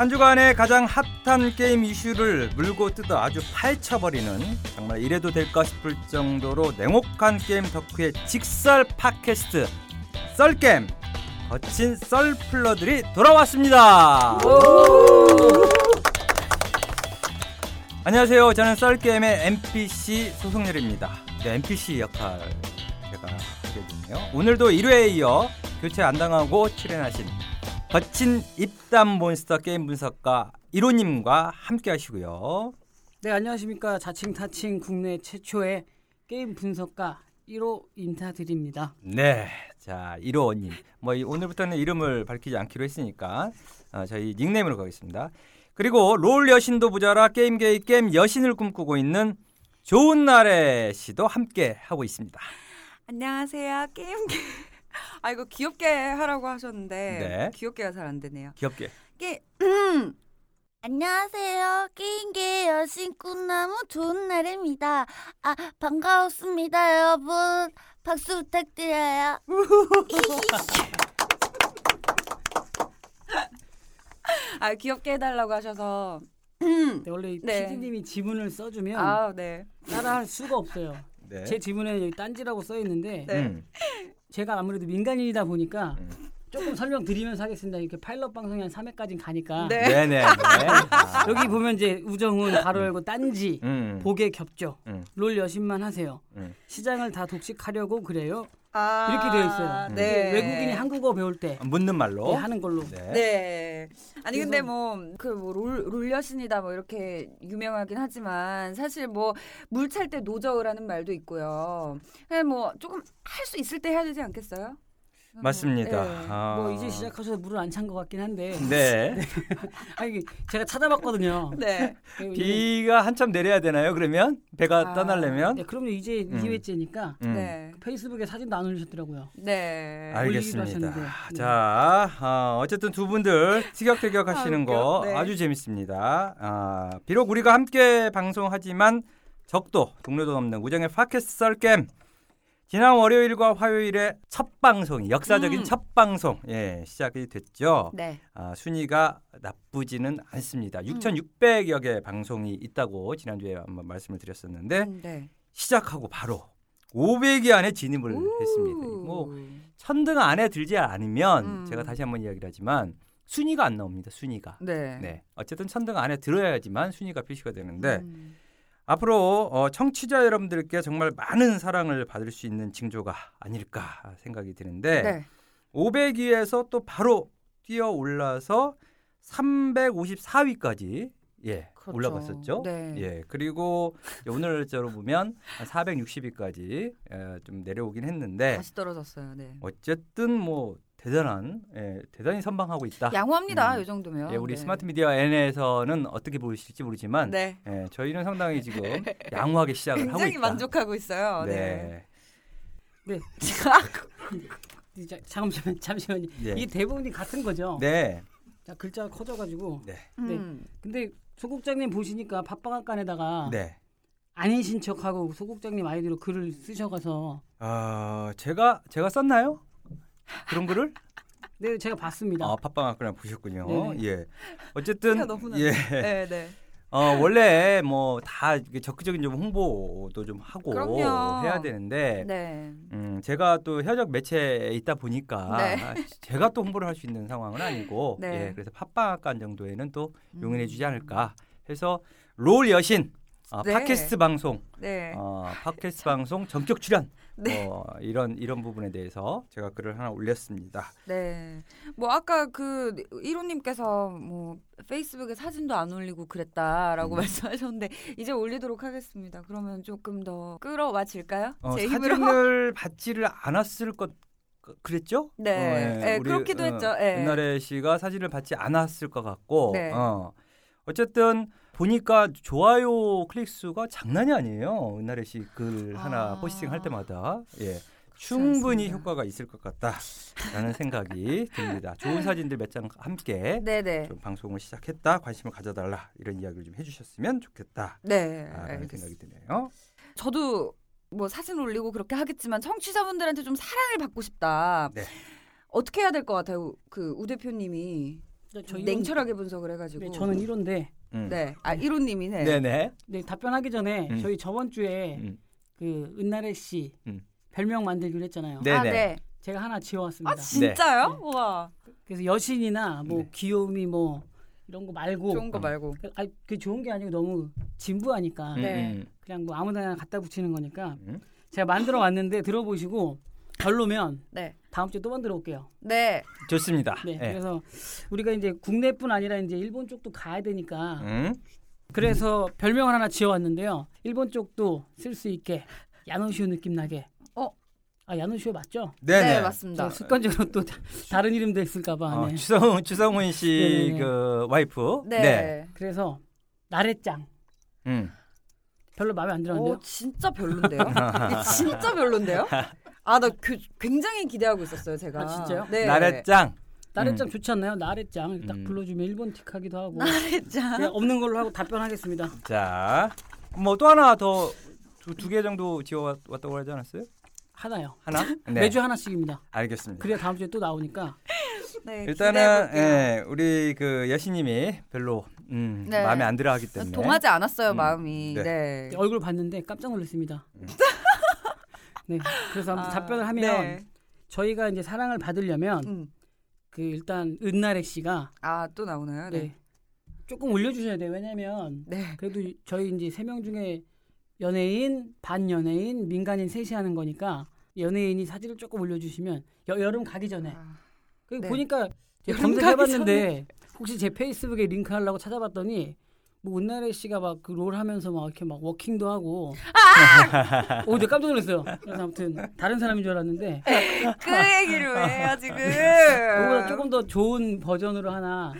한 주간의 가장 핫한 게임 이슈를 물고 뜯어 아주 파헤쳐버리는 정말 이래도 될까 싶을 정도로 냉혹한 게임 덕후의 직설 팟캐스트 썰겜 거친 썰플러들이 돌아왔습니다. 안녕하세요. 저는 썰게임의 NPC 소송렬입니다. 네, NPC 역할 제가 하게 됐네요. 오늘도 1회에 이어 교체 안 당하고 출연하신 거친 입담 몬스터 게임 분석가 1호님과 함께 하시고요. 네 안녕하십니까 자칭 타칭 국내 최초의 게임 분석가 1호 인사드립니다. 네, 자 1호님. 뭐 이- 오늘부터는 이름을 밝히지 않기로 했으니까 어, 저희 닉네임으로 가겠습니다. 그리고 롤 여신도 모자라 게임계의 게임 여신을 꿈꾸고 있는 좋은 날의 씨도 함께 하고 있습니다. 안녕하세요. 게임기. 아 이거 귀엽게 하라고 하셨는데 네. 귀엽게가 잘 안 되네요. 귀엽게. 게 안녕하세요. 게임계 여신 꿈나무 좋은 날입니다. 아, 반가웠습니다, 여러분. 박수 부탁드려요. 아 귀엽게 해달라고 하셔서 네, 원래 네. PD님이 지문을 써주면 아 네. 따라할 수가 없어요. 네. 제 지문에 여기 딴지라고 써 있는데 네. 음. 제가 아무래도 민간인이다 보니까 음. 조금 설명드리면서 하겠습니다. 이렇게 파일럿 방송이 한 3회까지 가니까 네. 네, 네, 네. 아. 여기 보면 이제 우정훈 바로 열고 딴지 음. 보게 겹죠. 음. 롤 여신만 하세요. 음. 시장을 다 독식하려고 그래요. 아 이렇게 되어 있어요. 네. 외국인이 한국어 배울 때 묻는 말로. 네, 하는 걸로. 네. 네. 아니 근데 그래서- 뭐그뭐롤 여신이다 뭐 이렇게 유명하긴 하지만 사실 뭐 물 찰 때 노저우라는 말도 있고요. 그냥 뭐 조금 할 수 있을 때 해야 되지 않겠어요? 맞습니다. 네. 아. 뭐 이제 시작하셔서 물을 안 찬 것 같긴 한데 네. 아니 제가 찾아봤거든요. 네. 비가 한참 내려야 되나요? 그러면 배가 아, 떠나려면? 네, 그럼요 이제 음. 2회째니까 음. 네. 페이스북에 사진도 안 올리셨더라고요. 네. 알겠습니다. 네. 자, 아, 어쨌든 두 분들 티격태격 하시는 아. 거 네. 아주 재밌습니다. 아, 비록 우리가 함께 방송하지만 적도 동료도 없는 우정의 팟캐스트 썰겜 지난 월요일과 화요일에 첫 방송이 역사적인 음. 첫 방송 예 시작이 됐죠. 네. 아, 순위가 나쁘지는 않습니다. 6,600여 개 방송이 있다고 지난주에 한번 말씀을 드렸었는데 음, 네. 시작하고 바로 500위 안에 진입을 했습니다. 뭐 천등 안에 들지 않으면 음. 제가 다시 한번 이야기를 하지만 순위가 안 나옵니다. 순위가. 네. 네. 어쨌든 천등 안에 들어야지만 순위가 표시가 되는데 음. 앞으로 어, 청취자 여러분들께 정말 많은 사랑을 받을 수 있는 징조가 아닐까 생각이 드는데 네. 500위에서 또 바로 뛰어 올라서 354위까지 예 그렇죠. 올라갔었죠. 네. 예 그리고 오늘자로 보면 460위까지 예, 좀 내려오긴 했는데 다시 떨어졌어요. 네. 어쨌든 뭐 대단한 예, 대단히 선방하고 있다. 양호합니다. 음. 이 정도면. 예, 우리 네. 스마트 미디어 N에서는 어떻게 보실지 모르지만 네. 예, 저희는 상당히 지금 양호하게 시작을 하고 굉장히 있다. 만족하고 있어요. 네. 네. 네. 이제 잠시만 잠시만요. 네. 이게 대부분이 같은 거죠. 네. 자 글자가 커져가지고. 네. 네. 음. 근데 소국장님 보시니까 팟빵학관에다가 네. 아니신 척하고 소국장님 아이디로 글을 쓰셔가서 어, 제가 제가 썼나요? 그런 글을? 네 제가 봤습니다. 아, 팟빵 학교나 보셨군요. 네네. 예. 어쨌든. 예. 네, 네. 어, 원래 뭐 다 적극적인 좀 홍보도 좀 하고 그럼요. 해야 되는데 네. 음, 제가 또 협력 매체에 있다 보니까 네. 제가 또 홍보를 할 수 있는 상황은 아니고 네. 예, 그래서 팟빵학관 정도에는 또 용인해 주지 음. 않을까 해서 롤 여신 어, 네. 팟캐스트 방송 네. 어, 팟캐스트 방송 전격 출연 네. 어, 이런 이런 부분에 대해서 제가 글을 하나 올렸습니다. 네. 뭐 아까 그 1호님께서 뭐 페이스북에 사진도 안 올리고 그랬다라고 음. 말씀하셨는데 이제 올리도록 하겠습니다. 그러면 조금 더 끌어와질까요? 어, 제 힘으로. 사진을 받지를 않았을 것 그- 그랬죠? 네. 어, 네, 그렇기도 했죠. 예. 은나래 씨가 사진을 받지 않았을 것 같고 네. 어. 어쨌든 보니까 좋아요 클릭 수가 장난이 아니에요. 은나래 씨글 하나 아. 포스팅 할 때마다 예. 충분히 않습니다. 효과가 있을 것 같다라는 생각이 듭니다. 좋은 사진들 몇 장 함께 네네. 좀 방송을 시작했다 관심을 가져달라 이런 이야기를 좀 해주셨으면 좋겠다. 네. 라는. 생각이 드네요. 저도 뭐 사진 올리고 그렇게 하겠지만 청취자분들한테 좀 사랑을 받고 싶다. 네. 어떻게 해야 될 것 같아요? 그 우 대표님이 저 이론- 냉철하게 분석을 해가지고. 네, 저는 1호인데 음. 네. 아 1호님이네. 네네. 네, 답변하기 전에 음. 저희 저번 주에 음. 그 은나래 씨 음. 별명 만들기로 했잖아요. 네네. 아 네. 제가 하나 지어왔습니다. 아 진짜요? 네. 와. 그래서 여신이나 뭐 네. 귀요미 뭐 이런 거 말고 좋은 거 말고. 그- 아니, 그 좋은 게 아니고 너무 진부하니까 음, 네. 음. 그냥 뭐 아무데나 갖다 붙이는 거니까 음. 제가 만들어 왔는데 들어보시고 별로면 네. 다음 주에 또 만들어 올게요. 네. 좋습니다. 네, 네. 그래서 우리가 이제 국내뿐 아니라 이제 일본 쪽도 가야 되니까 음. 그래서 별명을 하나 지어왔는데요. 일본 쪽도 쓸 수 있게 야노시오 느낌 나게. 어? 아 야노시오 맞죠? 네네. 네, 저 맞습니다. 습관적으로 또 다- 다른 이름 됐을까봐. 어, 네. 주성 주성훈 씨 네네네. 그 와이프. 네. 그래서 나래짱 음. 별로 마음에 안 들었는데요. 오 진짜 별론데요? 진짜 별론데요? 아나 굉장히 기대하고 있었어요 제가. 아, 진짜요? 네. 나래짱. 나래짱 음. 좋지 않나요? 나래짱 딱 음. 불러주면 일본 틱하기도 하고. 나래짱. 그냥 없는 걸로 하고 답변하겠습니다. 자, 뭐 또 하나 더 두 개 정도 지어 왔다고 하지 않았어요? 하나요. 하나? 네. 매주 하나씩입니다. 알겠습니다. 그래야 다음 주에 또 나오니까. 네, 일단은. 예, 우리 그 여신님이 별로 음, 네. 마음에 안 들어하기 때문에 동하지 않았어요 음, 마음이. 네. 네. 얼굴 봤는데 깜짝 놀랐습니다. 음. 네. 그래서 아, 답변을 하면 네. 저희가 이제 사랑을 받으려면 음. 그 일단 은나래 씨가 아 또 나오나요? 네. 네. 조금 올려주셔야 돼요. 왜냐면 네. 그래도 저희 이제 세 명 중에 연예인, 반연예인, 민간인 셋이 하는 거니까 연예인이 사진을 조금 올려주시면 여, 여름 가기 전에 아, 그 네. 보니까 검색해봤는데 혹시 제 페이스북에 링크 하려고 찾아봤더니 뭐 은나래 씨가 막 그 롤 하면서 막 이렇게 막 워킹도 하고 오, 내가 깜짝 놀랐어요. 그래서 아무튼 다른 사람인 줄 알았는데 그 얘기를 왜 해요 지금? 조금 더 좋은 버전으로 하나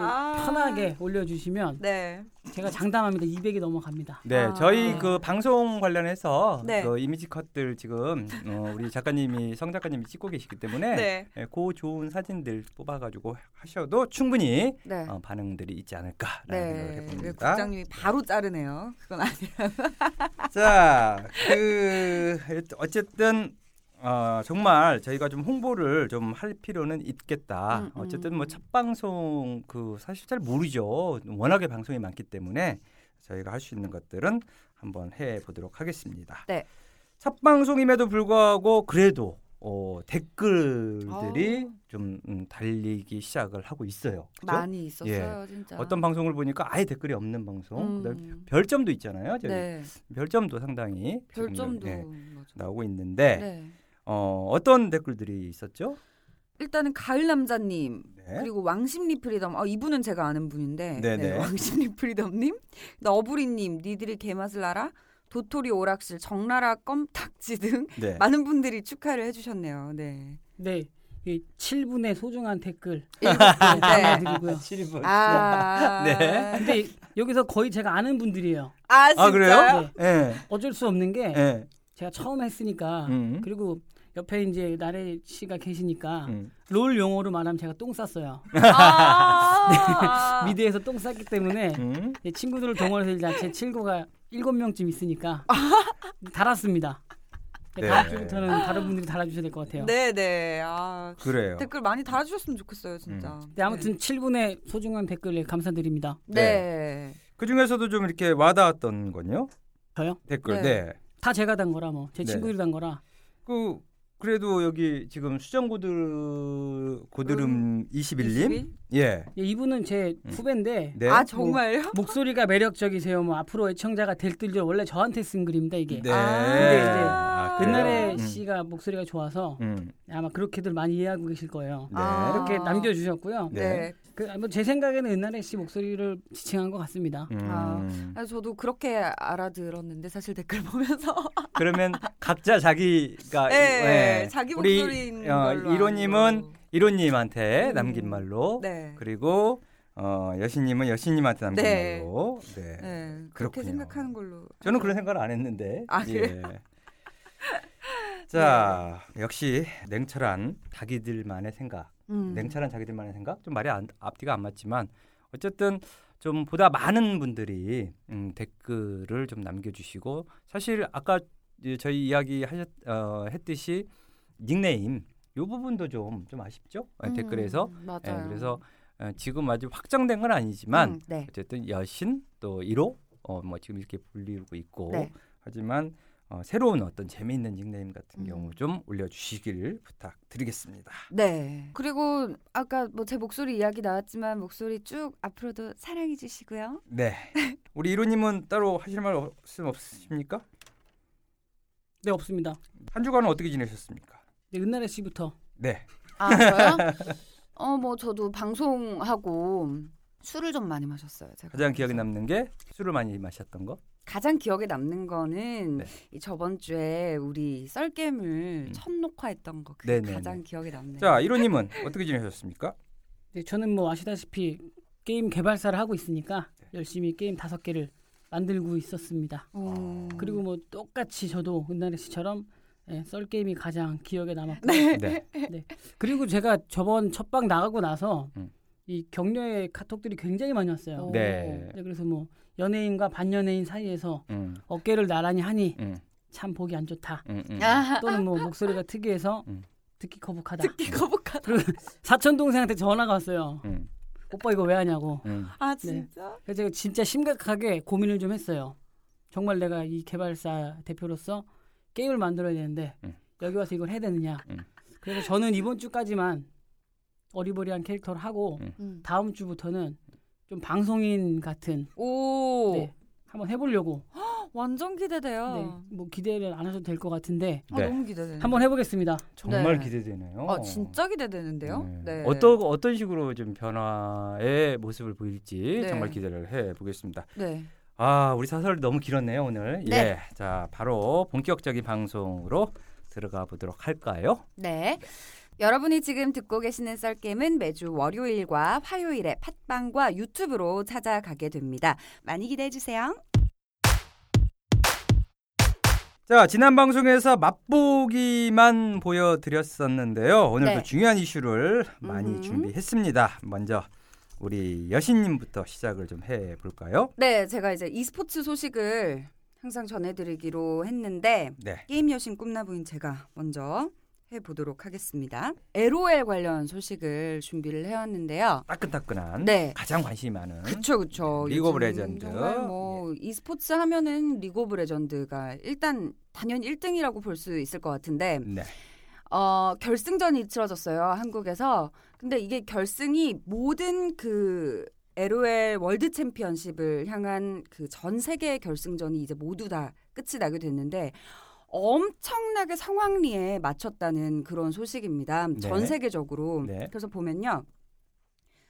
아. 편하게 올려주시면 네. 제가 장담합니다. 200이 넘어갑니다. 네, 아. 저희 그 방송 관련해서 네. 그 이미지 컷들 지금 어, 우리 작가님이 성 작가님이 찍고 계시기 때문에 네. 예, 그 좋은 사진들 뽑아가지고 하셔도 충분히 네. 어, 반응들이 있지 않을까라는 네. 생각을 네, 해봅니다. 국장님이 바로 자르네요. 그건 아니에요. 자, 그 어쨌든 어, 정말 저희가 좀 홍보를 좀 할 필요는 있겠다. 음, 음. 어쨌든 뭐 첫 방송 그 사실 잘 모르죠. 워낙에 방송이 많기 때문에 저희가 할 수 있는 것들은 한번 해 보도록 하겠습니다. 네. 첫 방송임에도 불구하고 그래도 어, 댓글들이 어. 좀 음, 달리기 시작을 하고 있어요. 그죠? 많이 있었어요, 진짜. 어떤 방송을 보니까 아예 댓글이 없는 방송, 음. 별점도 있잖아요. 저희 네. 별점도 상당히 별점도 예. 나오고 있는데 네. 어, 어떤 댓글들이 있었죠? 일단은 가을 남자님 네. 그리고 왕십리 프리덤 어 이분은 제가 아는 분인데 네네. 네, 왕십리 프리덤님 너부리님 니들이 개맛을 알아 도토리 오락실 정나라 껌딱지 등 네. 많은 분들이 축하를 해주셨네요. 네. 네, 이 7분의 소중한 댓글 분, 네. 감사드리고요. 7분. 아, 네. 근데 여기서 거의 제가 아는 분들이에요. 아, 진짜요? 아, 그래요? 네. 예. 어쩔 수 없는 게 예. 제가 처음 했으니까 음. 그리고 옆에 이제 나래 씨가 계시니까 음. 롤 용어로 말하면 제가 똥 쌌어요. 아, 미대에서 똥 쌌기 때문에 음. 제 친구들을 동원해서 일단 제 친구가 일곱 명쯤 있으니까 달았습니다. 네. 다음 주부터는 다른 분들이 달아주셔야 될 것 같아요. 네, 네. 아, 그래요. 댓글 많이 달아주셨으면 좋겠어요, 진짜. 음. 네, 아무튼 7분의 소중한 댓글 감사드립니다. 네. 네. 그 중에서도 좀 이렇게 와닿았던 건요. 저요? 댓글. 네. 네. 다 제가 단 거라 뭐제 네. 친구들이 단 거라 그 그래도 여기 지금 수정고들 고드름 21님. 22? 예. 예, 이분은 제 음. 후배인데 네. 아, 정말요? 목소리가 매력적이세요. 뭐 앞으로 애청자가 될 듯요. 원래 저한테 쓴 글입니다 이게. 네. 아, 근데 이제 아? 옛날에 음. 씨가 목소리가 좋아서 음. 아마 그렇게들 많이 이해하고 계실 거예요. 네. 아. 이렇게 남겨주셨고요. 네. 네. 그뭐제 생각에는 은나래 씨 목소리를 지칭한 것 같습니다. 음. 아, 저도 그렇게 알아들었는데 사실 댓글 보면서 그러면 각자 자기가 네, 예. 자기 우리 목소리인 어, 걸로 이로님은. 이로님한테 음. 남긴 말로 네. 그리고 어, 여신님은 여신님한테 남긴 네. 말로 네. 네, 그렇게. 생각하는 걸로. 저는. 그런 생각을 안 했는데. 아, 예. 자, 역시 냉철한 자기들만의 생각, 음. 냉철한 자기들만의 생각. 좀 말이 안, 앞뒤가 안 맞지만 어쨌든 좀 보다 많은 분들이 음, 댓글을 좀 남겨주시고 사실 아까 이- 저희 이야기 하셨 어, 했듯이 닉네임 요 부분도 좀좀 아쉽죠 어, 음, 댓글에서 맞아요. 예, 그래서 어, 지금 아주 확정된 건 아니지만 음, 네. 어쨌든 여신 또 1호 어, 뭐 지금 이렇게 불리고 있고 네. 하지만 어, 새로운 어떤 재미있는 닉네임 같은 음. 경우 좀 올려주시길 부탁드리겠습니다. 네. 그리고 아까 뭐 제 목소리 이야기 나왔지만 목소리 쭉 앞으로도 사랑해 주시고요. 네, 우리 이로님은 따로 하실 말씀 없으십니까? 네 없습니다. 한 주간은 어떻게 지내셨습니까? 네, 은나래 씨부터. 네, 아 저요? 어 뭐 저도 방송하고 술을 좀 많이 마셨어요. 제가 가장 기억에 남는 게 술을 많이 마셨던 거. 가장 기억에 남는 거는 네. 이 저번 주에 우리 썰겜을 음. 첫 녹화했던 거 그게 네네네. 가장 기억에 남네요. 자, 이로님은 어떻게 지내셨습니까? 네, 저는 뭐 아시다시피 게임 개발사를 하고 있으니까 네. 열심히 게임 다섯 개를 만들고 있었습니다. 음. 그리고 뭐 똑같이 저도 은나래 씨처럼 예, 썰 게임이 가장 기억에 남았고 네, 그리고 제가 저번 첫방 나가고 나서 음. 이 격려의 카톡들이 굉장히 많이 왔어요. 오. 네. 네, 그래서 뭐 연예인과 반연예인 사이에서 음, 어깨를 나란히 하니 음, 참 보기 안 좋다. 음, 음. 아, 또는 뭐 목소리가 특이해서 음. 듣기 거북하다. 듣기 거북하다. 그리고 사촌 동생한테 전화가 왔어요. 음, 오빠 이거 왜 하냐고. 음. 아 진짜? 그래서 제가 진짜 심각하게 고민을 좀 했어요. 정말 내가 이 개발사 대표로서 게임을 만들어야 되는데 음. 여기 와서 이걸 해야 되느냐. 음. 그래서 저는 이번 주까지만 어리버리한 캐릭터를 하고 음. 음. 다음 주부터는 좀 방송인 같은 오 네, 한번 해보려고. 완전 기대돼요. 네, 뭐 기대를 안 하셔도 될 것 같은데 아, 네. 너무 기대돼. 한번 해보겠습니다. 정말 네. 기대되네요. 아 진짜 기대되는데요. 네. 네. 어떤 어떤 식으로 좀 변화의 모습을 보일지 네. 정말 기대를 해 보겠습니다. 네. 아, 우리 사설 너무 길었네요 오늘. 네. 예, 자 바로 본격적인 방송으로 들어가 보도록 할까요? 네. 여러분이 지금 듣고 계시는 썰게임은 매주 월요일과 화요일에 팟빵과 유튜브로 찾아가게 됩니다. 많이 기대해 주세요. 자 지난 방송에서 맛보기만 보여드렸었는데요. 오늘도 네. 중요한 이슈를 많이 음흠. 준비했습니다. 먼저 우리 여신님부터 시작을 좀 해볼까요? 네, 제가 이제 e스포츠 소식을 항상 전해드리기로 했는데 네. 게임 여신 꿈나부인 제가 먼저 해보도록 하겠습니다. LOL 관련 소식을 준비를 해왔는데요. 따끈따끈한 네. 가장 관심이 많은 그쵸 그쵸. 리그 오브 레전드. 예. 뭐 e스포츠 하면은 리그 오브 레전드가 일단 당연히 1등이라고 볼 수 있을 것 같은데 네. 어, 결승전이 치러졌어요, 한국에서. 근데 이게 결승이 모든 그 LOL 월드 챔피언십을 향한 그 전 세계 결승전이 이제 모두 다 끝이 나게 됐는데 엄청나게 성황리에 마쳤다는 그런 소식입니다. 네. 전 세계적으로. 네. 그래서 보면요.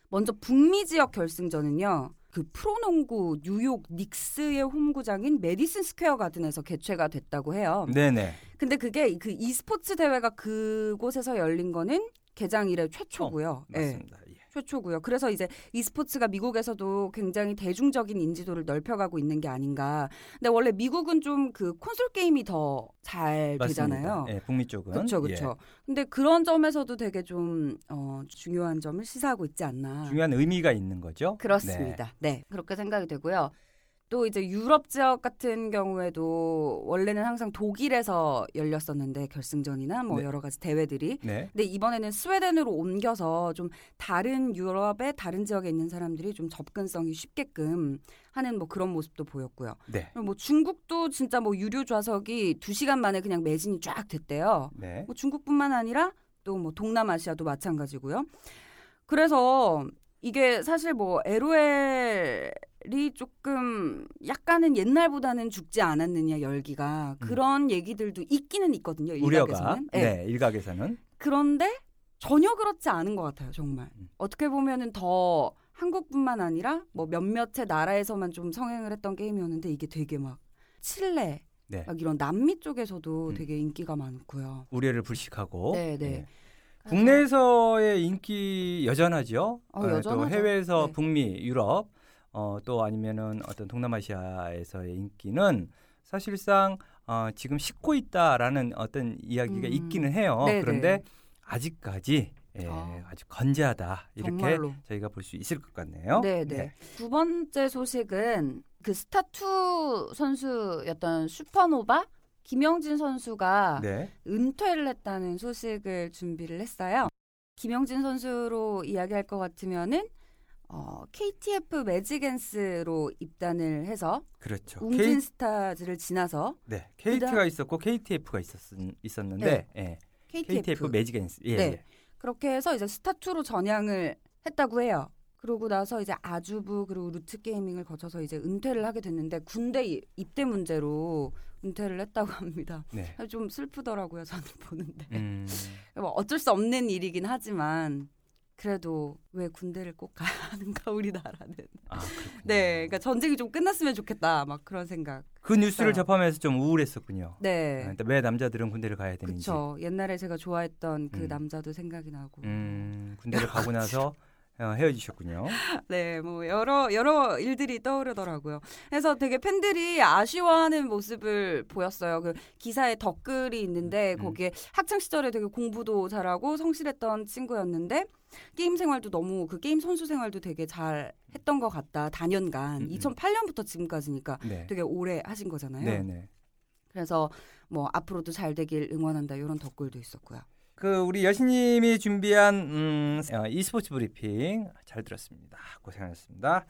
먼저 북미 지역 결승전은요. 그 프로농구 뉴욕 닉스의 홈구장인 매디슨 스퀘어 가든에서 개최가 됐다고 해요. 네네. 근데 그게 그 e스포츠 대회가 그곳에서 열린 거는 개장 이래 최초고요. 예, 맞습니다. 예. 최초고요. 그래서 이제 e스포츠가 미국에서도 굉장히 대중적인 인지도를 넓혀가고 있는 게 아닌가. 근데 원래 미국은 좀 그 콘솔 게임이 더 잘 되잖아요. 예, 북미 쪽은 그렇죠, 예. 그렇죠. 근데 그런 점에서도 되게 좀 어, 중요한 점을 시사하고 있지 않나. 중요한 의미가 있는 거죠. 그렇습니다. 네. 그렇게 생각이 되고요. 또 이제 유럽 지역 같은 경우에도 원래는 항상 독일에서 열렸었는데 결승전이나 뭐 네. 여러 가지 대회들이 네. 근데 이번에는 스웨덴으로 옮겨서 좀 다른 유럽의 다른 지역에 있는 사람들이 좀 접근성이 쉽게끔 하는 뭐 그런 모습도 보였고요. 네. 뭐 중국도 진짜 뭐 유료 좌석이 두 시간 만에 그냥 매진이 쫙 됐대요. 네. 뭐 중국뿐만 아니라 또 뭐 동남아시아도 마찬가지고요. 그래서 이게 사실 뭐 LOL이 조금 약간은 옛날보다는 죽지 않았느냐 열기가 음. 그런 얘기들도 있기는 있거든요. 우려가 일각에서는. 예. 네, 일각에서는 그런데 전혀 그렇지 않은 것 같아요. 정말 음. 어떻게 보면은 더 한국뿐만 아니라 뭐 몇몇의 나라에서만 좀 성행을 했던 게임이었는데 이게 되게 막 칠레 네. 막 이런 남미 쪽에서도 음. 되게 인기가 많고요. 우려를 불식하고 네, 네. 예. 국내에서의 인기 여전하죠. 어, 어, 또. 해외에서 네. 북미, 유럽, 어, 또 아니면은 어떤 동남아시아에서의 인기는 사실상 어, 지금 식고 있다라는 어떤 이야기가 음. 있기는 해요. 네, 그런데 네. 아직까지 예, 아. 아주 건재하다 이렇게 정말로. 저희가 볼 수 있을 것 같네요. 네, 네. 두 번째 소식은 그 스타2 선수였던 슈퍼노바 김영진 선수가 네. 은퇴를 했다는 소식을 준비를 했어요. 김영진 선수로 이야기할 것 같으면은 어, KTF 매직앤스로 입단을 해서 그렇죠. 웅진 K, 스타즈를 지나서 네, KT가 있었고 KTF가 있었, 있었는데 예. KTF, KTF 매직앤스. 예, 네. 예. 그렇게 해서 이제 스타2로 전향을 했다고 해요. 그러고 나서 이제 아주부 그리고 루트 게이밍을 거쳐서 이제 은퇴를 하게 됐는데 군대 이- 입대 문제로 은퇴를 했다고 합니다. 네. 좀 슬프더라고요, 저는 보는데. 음. 뭐 어쩔 수 없는 일이긴 하지만 그래도 왜 군대를 꼭 가야 하는가 우리나라는. 아. 네, 그러니까 전쟁이 좀 끝났으면 좋겠다, 막 그런 생각. 그 뉴스를 있어요. 접하면서 좀 우울했었군요. 네, 아, 왜 남자들은 군대를 가야 되는지. 그렇죠. 옛날에 제가 좋아했던 그 음. 남자도 생각이 나고. 음, 군대를 가고 나서 어, 헤어지셨군요. 네, 뭐 여러 여러 일들이 떠오르더라고요. 그래서 되게 팬들이 아쉬워하는 모습을 보였어요. 그 기사에 댓글이 있는데 음. 거기에 학창 시절에 되게 공부도 잘하고 성실했던 친구였는데 게임 생활도 너무 그 게임 선수 생활도 되게 잘 했던 것 같다. 다년간 음, 음. 2008년부터 지금까지니까 네. 되게 오래 하신 거잖아요. 네, 네. 그래서 뭐 앞으로도 잘 되길 응원한다 이런 댓글도 있었고요. 그 우리 여신님이 준비한 음, 어, e스포츠 브리핑 잘 들었습니다. 고생하셨습니다.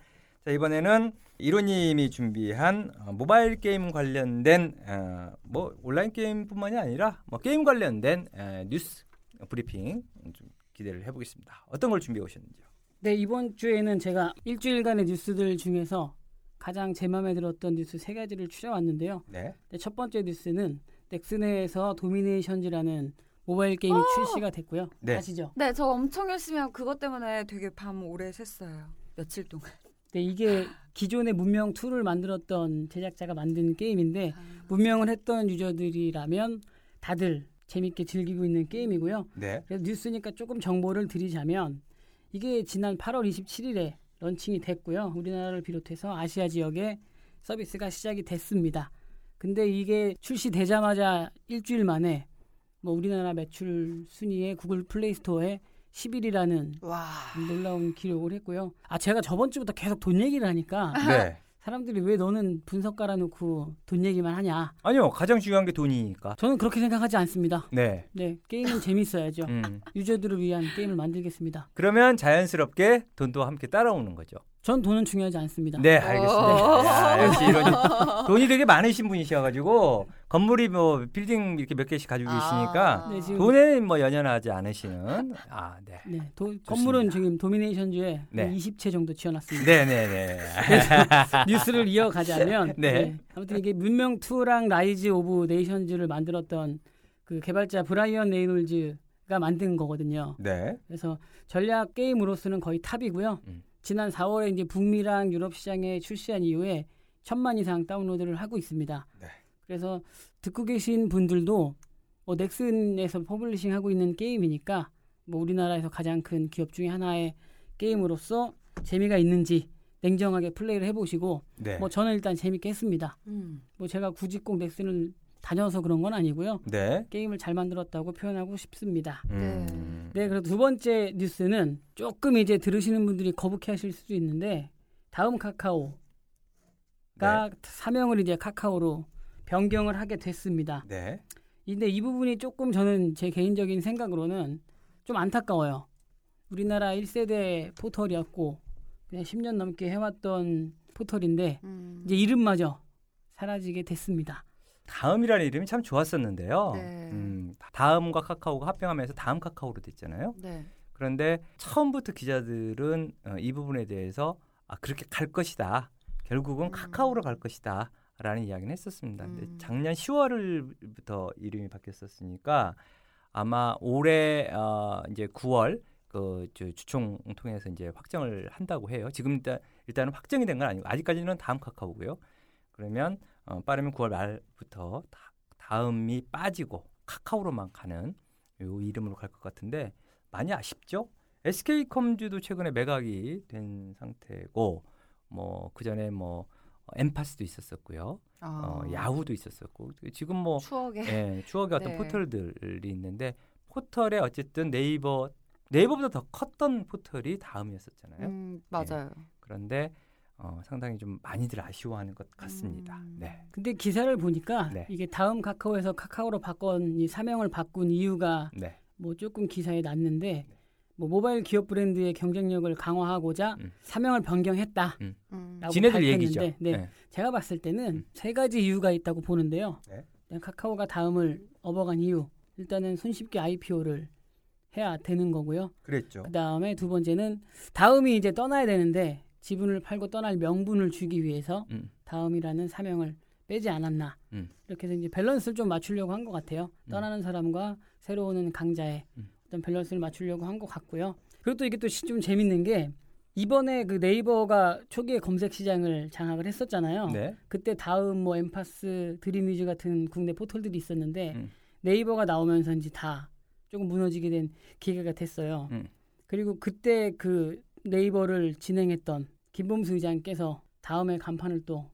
자 이번에는 이로님이 준비한 어, 모바일 게임 관련된 어, 뭐 온라인 게임뿐만이 아니라 뭐 게임 관련된 에, 뉴스 브리핑 좀 기대를 해보겠습니다. 어떤 걸 준비해 오셨는지요? 네 이번 주에는 제가 일주일간의 뉴스들 중에서 가장 제 마음에 들었던 뉴스 세 가지를 추려왔는데요. 네. 네, 첫 번째 뉴스는 넥슨에서 도미네이션즈라는 모바일 게임이 출시가 됐고요. 네. 아시죠? 네, 저 엄청 열심히 하고 그것 때문에 되게 밤 오래 샜어요. 며칠 동안. 네, 이게 기존의 문명 2를 만들었던 제작자가 만든 게임인데 문명을 했던 유저들이라면 다들 재밌게 즐기고 있는 게임이고요. 네. 그래서 뉴스니까 조금 정보를 드리자면 이게 지난 8월 27일에 런칭이 됐고요. 우리나라를 비롯해서 아시아 지역에 서비스가 시작이 됐습니다. 근데 이게 출시되자마자 일주일 만에 뭐 우리나라 매출 순위에 구글 플레이 스토어에 10위라는 와. 놀라운 기록을 했고요. 아 제가 저번 주부터 계속 돈 얘기를 하니까 네. 사람들이 왜 너는 멍석 깔아놓고 돈 얘기만 하냐? 아니요 가장 중요한 게 돈이니까. 저는 그렇게 생각하지 않습니다. 네. 네 게임은 재밌어야죠. 음. 유저들을 위한 게임을 만들겠습니다. 그러면 자연스럽게 돈도 함께 따라오는 거죠. 전 돈은 중요하지 않습니다. 네, 알겠습니다. 야, 역시 이런 돈이 되게 많으신 분이셔가지고 건물이 뭐 빌딩 이렇게 몇 개씩 가지고 계시니까 네, 지금 돈에 뭐 연연하지 않으시는 아, 네. 네, 도, 건물은 지금 도미네이션즈에 네. 한 20채 정도 지어놨습니다. 네, 네, 네. 뉴스를 이어가자면 네. 아무튼 이게 문명 2랑 라이즈 오브 네이션즈를 만들었던 그 개발자 브라이언 레이놀즈가 만든 거거든요. 네. 그래서 전략 게임으로서는 거의 탑이고요. 음. 지난 4월에 이제 북미랑 유럽 시장에 출시한 이후에 천만 이상 다운로드를 하고 있습니다. 네. 그래서 듣고 계신 분들도 뭐 넥슨에서 publishing 하고 있는 게임이니까 뭐 우리나라에서 가장 큰 기업 중에 하나의 게임으로서 재미가 있는지 냉정하게 플레이를 해보시고 네. 뭐 저는 일단 재밌게 했습니다. 음. 뭐 제가 굳이 꼭 넥슨을 다녀서 그런 건 아니고요. 네. 게임을 잘 만들었다고 표현하고 싶습니다. 음. 네, 그리고 두 번째 뉴스는 조금 이제 들으시는 분들이 거북해하실 수도 있는데 다음 카카오가 네. 사명을 이제 카카오로 변경을 하게 됐습니다. 네. 근데 이 부분이 조금 저는 제 개인적인 생각으로는 좀 안타까워요. 우리나라 1세대 포털이었고 그냥 10년 넘게 해왔던 포털인데 음. 이제 이름마저 사라지게 됐습니다. 다음이라는 이름이 참 좋았었는데요. 네. 음, 다음과 카카오가 합병하면서 다음 카카오로 됐잖아요. 네. 그런데 처음부터 기자들은 어, 이 부분에 대해서 아, 그렇게 갈 것이다. 결국은 음. 카카오로 갈 것이다. 라는 이야기는 했었습니다. 근데 음. 작년 10월부터 이름이 바뀌었었으니까 아마 올해 어, 이제 9월 그 저, 주총 통해서 이제 확정을 한다고 해요. 지금 일단 일단은 확정이 된 건 아니고 아직까지는 다음 카카오고요. 그러면 어, 빠르면 9월 말부터 다, 다음이 빠지고 카카오로만 가는 요 이름으로 갈 것 같은데 많이 아쉽죠? SK컴즈도 최근에 매각이 된 상태고 뭐 그 전에 뭐 어, 엠파스도 있었었고요. 아. 어, 야후도 있었었고 지금 뭐 추억의 예, 추억의 어떤 네. 포털들이 있는데 포털에 어쨌든 네이버 네이버보다 더 컸던 포털이 다음이었었잖아요. 음, 맞아요. 그런데 어, 상당히 좀 많이들 아쉬워하는 것 같습니다. 음. 네. 근데 기사를 보니까 네. 이게 다음 카카오에서 카카오로 바꾼 이 사명을 바꾼 이유가 네. 뭐 조금 기사에 났는데 뭐 모바일 기업 브랜드의 경쟁력을 강화하고자 음. 사명을 변경했다. 음. 라고 지네들 얘기죠. 네. 네. 제가 봤을 때는 세 가지 이유가 있다고 보는데요. 네. 카카오가 다음을 업어간 이유. 일단은 손쉽게 IPO를 해야 되는 거고요. 그랬죠. 그 다음에 두 번째는 다음이 이제 떠나야 되는데 지분을 팔고 떠날 명분을 주기 위해서 음. 다음이라는 사명을 빼지 않았나. 음. 이렇게 해서 이제 밸런스를 좀 맞추려고 한 것 같아요. 떠나는 사람과 새로 오는 강자의 음. 어떤 밸런스를 맞추려고 한 것 같고요. 그리고 또 이게 또 좀 재밌는 게 이번에 그 네이버가 초기에 검색 시장을 장악을 했었잖아요. 네. 그때 다음 뭐 엠파스, 드림위즈 같은 국내 포털들이 있었는데 음. 네이버가 나오면서 이제 다 조금 무너지게 된 기계가 됐어요. 음. 그리고 그때 그 네이버를 진행했던 김범수 의장께서 다음에 간판을 또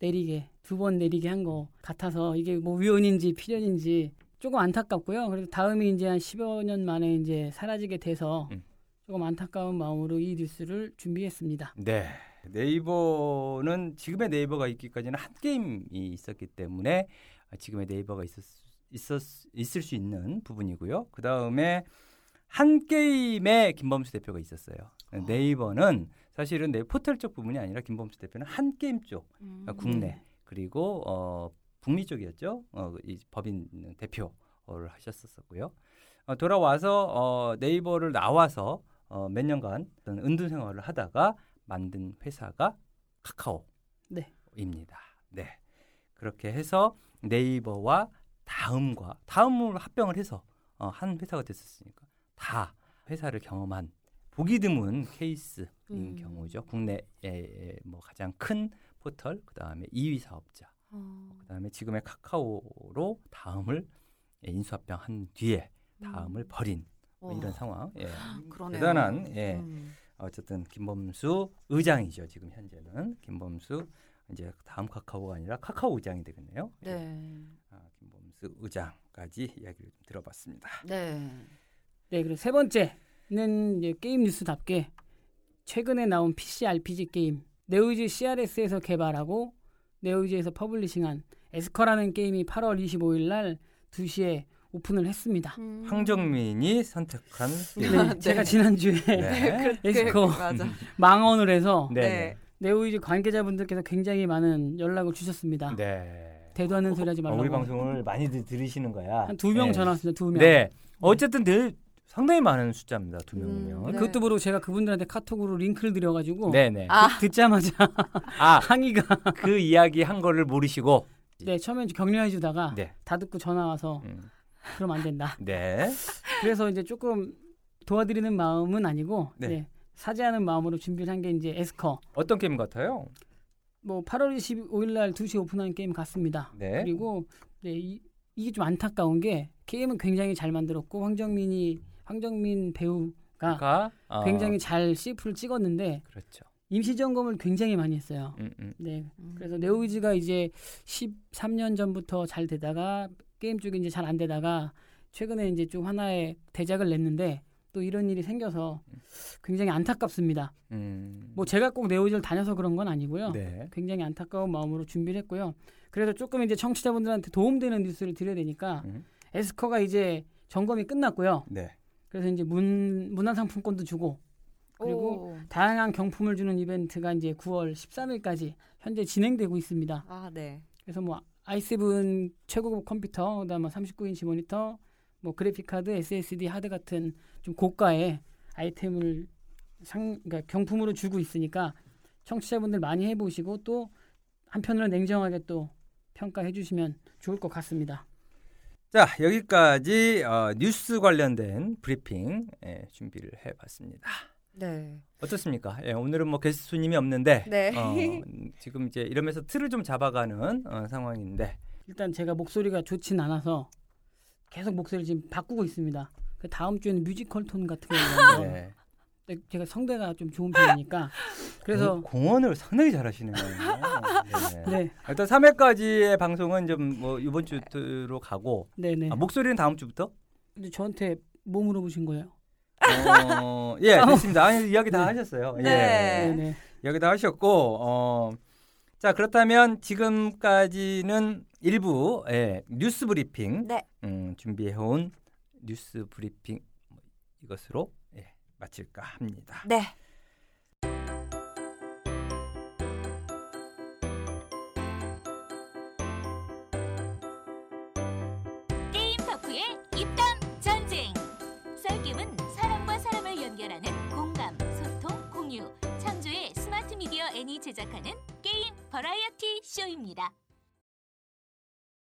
내리게 두 번 내리게 한 거 같아서 이게 뭐 위헌인지 필연인지 조금 안타깝고요. 그래서 다음이 이제 한 10여 년 만에 이제 사라지게 돼서 음. 조금 안타까운 마음으로 이 뉴스를 준비했습니다. 네. 네이버는 지금의 네이버가 있기까지는 한 게임이 있었기 때문에 지금의 네이버가 있었, 있었 있을 수 있는 부분이고요. 그 다음에 한 게임에 김범수 대표가 있었어요. 네이버는 사실은 내 포털 쪽 부분이 아니라 김범수 대표는 한 게임 쪽 음. 그러니까 국내 그리고 어, 북미 쪽이었죠. 어, 이 법인 대표를 하셨었고요. 어, 돌아와서 어, 네이버를 나와서 어, 몇 년간 어떤 은둔 생활을 하다가 만든 회사가 카카오입니다. 네. 그렇게 해서 네이버와 다음과 다음을 합병을 해서 어, 한 회사가 됐었으니까 다 회사를 경험한 보기 드문 케이스인 음. 경우죠. 국내의 뭐 가장 큰 포털, 그 다음에 2위 사업자, 어. 그 다음에 지금의 카카오로 다음을 예, 인수합병 한 뒤에 다음을 버린 뭐 와. 이런 상황. 예. 음. 그러네요. 대단한 예. 음. 어쨌든 김범수 의장이죠. 지금 현재는 김범수 이제 다음 카카오가 아니라 카카오 의장이 되겠네요. 예. 네. 아, 김범수 의장까지 이야기를 좀 들어봤습니다. 네. 네, 그리고 세 번째는 이제 게임 뉴스답게 최근에 나온 PC RPG 게임 네오위즈 CRS에서 개발하고 네오위즈에서 publishing한 애스커라는 게임이 8월 25일 날 2시에 오픈을 했습니다. 음. 황정민이 선택한 네. 네. 제가 지난주에 네. 에스커 맞아. 망언을 해서 네. 네. 네오이즈 관계자분들께서 굉장히 많은 연락을 주셨습니다. 네. 대도 않는 소리 하지 어, 말라고. 우리 방송을 많이들 들으시는 거야. 한 두명 네. 전화 왔습니다. 두 명. 네. 어쨌든 늘 상당히 많은 숫자입니다. 두 명이면. 음, 네. 그것도 모르고 제가 그분들한테 카톡으로 링크를 드려가지고 네, 네. 아. 듣자마자 아, 항의가 그 이야기 한 거를 모르시고. 네 처음에 격려해 주다가 네. 다 듣고 전화 와서 음, 그럼 안 된다. 네. 그래서 이제 조금 도와드리는 마음은 아니고 네. 네, 사죄하는 마음으로 준비를 한 게 이제 에스커. 어떤 게임 같아요? 뭐 8월 25일 날 2시 오픈한 게임 같습니다. 네. 그리고 네, 이, 이게 좀 안타까운 게 게임은 굉장히 잘 만들었고 황정민이 황정민 배우가 가 어, 굉장히 잘 CF를 찍었는데 그렇죠. 임시 점검을 굉장히 많이 했어요. 음, 음. 네. 음. 그래서 네오이즈가 이제 13년 전부터 잘 되다가 게임 쪽이 이제 잘 안 되다가 최근에 이제 좀 하나의 대작을 냈는데 또 이런 일이 생겨서 굉장히 안타깝습니다. 음. 뭐 제가 꼭 네오이즈를 다녀서 그런 건 아니고요. 네. 굉장히 안타까운 마음으로 준비를 했고요. 그래서 조금 이제 청취자분들한테 도움되는 뉴스를 드려야 되니까 음. 에스커가 이제 점검이 끝났고요. 네. 그래서 이제 문 문화 상품권도 주고 그리고 오. 다양한 경품을 주는 이벤트가 이제 9월 13일까지 현재 진행되고 있습니다. 아, 네. 그래서 뭐 i7 최고급 컴퓨터, 그다음에 39인치 모니터, 뭐 그래픽 카드, SSD 하드 같은 좀 고가의 아이템을 상 그러니까 경품으로 주고 있으니까 청취자분들 많이 해 보시고 또 한편으로 냉정하게 또 평가해 주시면 좋을 것 같습니다. 자 여기까지 어, 뉴스 관련된 브리핑 예, 준비를 해봤습니다. 네. 어떻습니까? 예, 오늘은 뭐 게스트 손님이 없는데 네. 어, 지금 이제 이러면서 틀을 좀 잡아가는 어, 상황인데 일단 제가 목소리가 좋진 않아서 계속 목소리를 지금 바꾸고 있습니다. 그 다음 주에는 뮤지컬 톤 같은 거 네. 근데 제가 성대가 좀 좋은 편이니까 그래서 공- 공헌을 상당히 잘하시는 거예요. 네. 네, 일단 3회까지의 방송은 좀 뭐 이번 주로 가고 네, 네. 아, 목소리는 다음 주부터? 근데 저한테 뭐 물어보신 거예요? 어, 예, 됐습니다. 아니, 이야기 다 하셨어요. 네. 네, 예. 네. 이야기 다 하셨고, 어, 자, 그렇다면 지금까지는 일부 예, 뉴스 브리핑 네. 음, 준비해온 뉴스 브리핑 이것으로 예, 마칠까 합니다. 네. 게임 덕후의 입담 전쟁. 썰김은 사람과 사람을 연결하는 공감, 소통, 공유, 창조의 스마트 미디어 N이 제작하는 게임 버라이어티 쇼입니다.